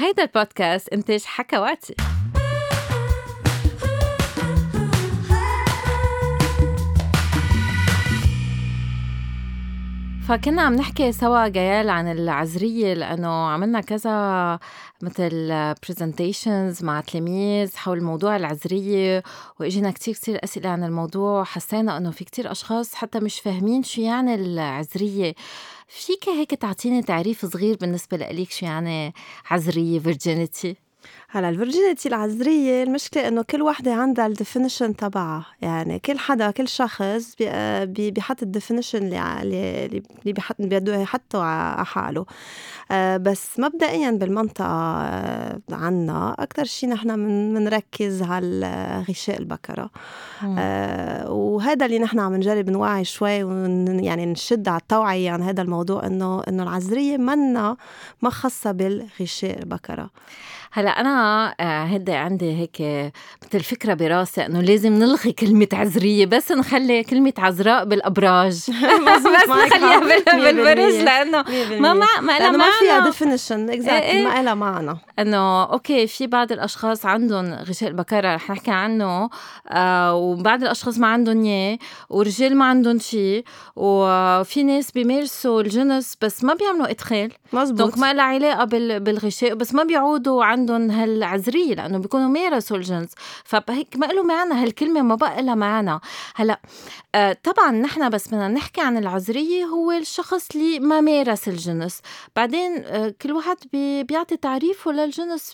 هيدا البودكاست إنتاج حكواتي. فكنا عم نحكي سوا جيال عن العذرية لأنه عملنا كذا مثل برزنتيشنز مع تلاميذ حول موضوع العذرية وإجينا كتير كتير أسئلة عن الموضوع حسينا إنه في كتير أشخاص حتى مش فاهمين شو يعني العذرية فيك هيك تعطيني تعريف صغير بالنسبة لإليك شو يعني عذرية virginity هلا ال virginity العذرية المشكلة إنه كل وحدة عندها ال definition تبعها. يعني كل حدا كل شخص بي بيحط ال definition اللي اللي بيحط بده يحطه على حاله. آه، بس مبدئيا بالمنطقة آه، عنا أكثر شيء نحن بنركز على غشاء البكارة. آه وهذا اللي نحن عم نجرب نوعي شوي ون يعني نشد على التوعية عن هذا الموضوع إنه إنه العذرية منا ما خاصة بالغشاء البكارة. هلا أنا آه، هدي عندي هيك مثل فكره براسي إنه لازم نلغي كلمة عذرية بس نخلي كلمة عذراء بالأبراج. بس نخليها بالبرج لأنه ما ما ما لها ما فيها definition exactly ما لها معنى. إنه okay في بعض الأشخاص عندهم غشاء البكارة رح نحكي عنه. آه وبعض الأشخاص ما عندهم إياه ورجال ما عندهم شيء وفي ناس بيمارسوا الجنس بس ما بيعملوا إدخال. مزبوط donc ما لها علاقة بالغشاء بس ما بيعودوا عندهم هالعذريه لأنه بيكونوا مارسوا الجنس فهيك ما له معنى هالكلمة ما بقى لها معنى. هلأ آه طبعا نحن بس بدنا نحكي عن العذرية هو الشخص اللي ما مارس الجنس بعدين آه كل واحد بي بيعطي تعريفه للجنس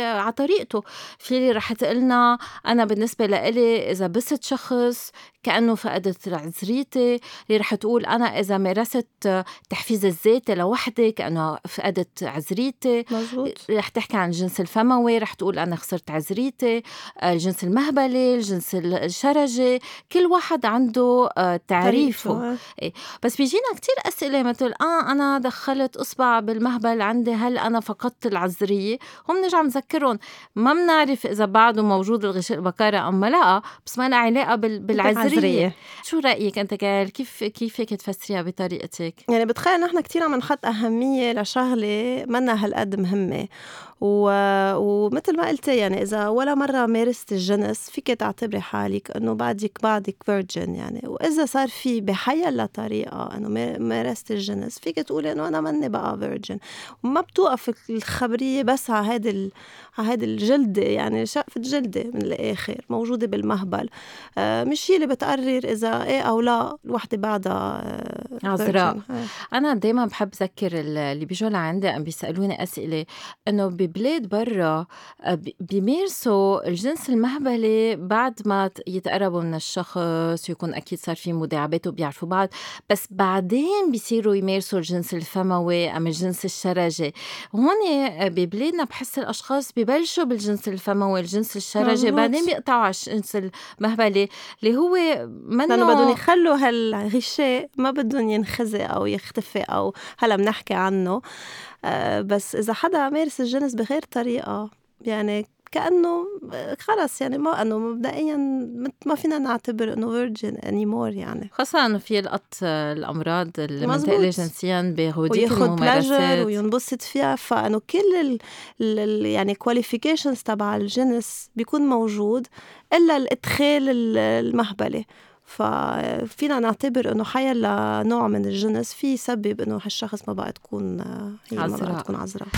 على طريقته في اللي رح تقلنا أنا بالنسبة لإلي إذا بست شخص كأنه فقدت عذريتي اللي رح تقول أنا إذا مارست تحفيز الذاتي لوحدي كأنه فقدت عذريتي مزبوط. رح تحكي عن الجنس الفموي رح تقول أنا خسرت عذريتي. الجنس المهبلي الجنس الشرجي كل واحد عنده آه، تعريفه. إيه. بس بيجينا كتير أسئلة مثل آه أنا دخلت إصبع بالمهبل عندي هل أنا فقدت العذرية؟ هم نرجع نذكرهم. ما بنعرف إذا بعده موجود الغشاء البكارة أم لا بس ما لها علاقة بالعذرية. عذرية شو رأيك أنت كال كيف كيف هيك تفسريها بطريقتك؟ يعني بتخيل نحن كثير عم نحط أهمية لشغلة منا هالقد مهمة. و... ومثل ما قلتي يعني إذا ولا مرة مارست الجنس فيك تعتبري حالك إنه بعدك بعدك virgin يعني. وإذا صار في بحيالله طريقة إنه مارست الجنس فيك تقولي إنه أنا ماني بقى virgin وما بتوقف الخبرية بس على ال... على هيدي الجلدة يعني شقفة جلدة من الآخر موجودة بالمهبل. آه مش هي اللي بتقرر إذا إيه أو لا الوحدة بعدها آه عذراء. أنا دايما بحب ذكر اللي بيجوا لعندي عم بيسألوني أسئلة إنه ببلاد برا آه، بيمارسوا الجنس المهبلي بعد ما يتقربوا من الشخص يكون أكيد صار في مداعبات وبيعرفوا بعض. بس بعدين بيصيروا يمارسوا الجنس الفموي أم الجنس الشرجي. هون آه، ببلادنا بحس الأشخاص ببلشوا بالجنس الفموي الجنس الشرجي بعدين بيقطعوا على الجنس المهبلي. اللي هو منه لأنه بدهم يخلوا هالغشاء ما بدهم ينخزي أو يختفي أو هلا بنحكي عنه. بس إذا حدا مارس الجنس بغير طريقة يعني كأنه خلص يعني ما إنه مبدئيا ما فينا نعتبر إنه virgin anymore يعني. خاصة إنه فيه لقط الأمراض المنتقله جنسيا بهوديك الممارسات. وينبسط فيها. فإنه كل ال ال يعني qualifications تبع الجنس بيكون موجود إلا الإدخال المهبلي ففينا نعتبر إنه حيالله نوع من الجنس في يسبب إنه هالشخص ما بقى تكون هي ما بقى تكون عذراء.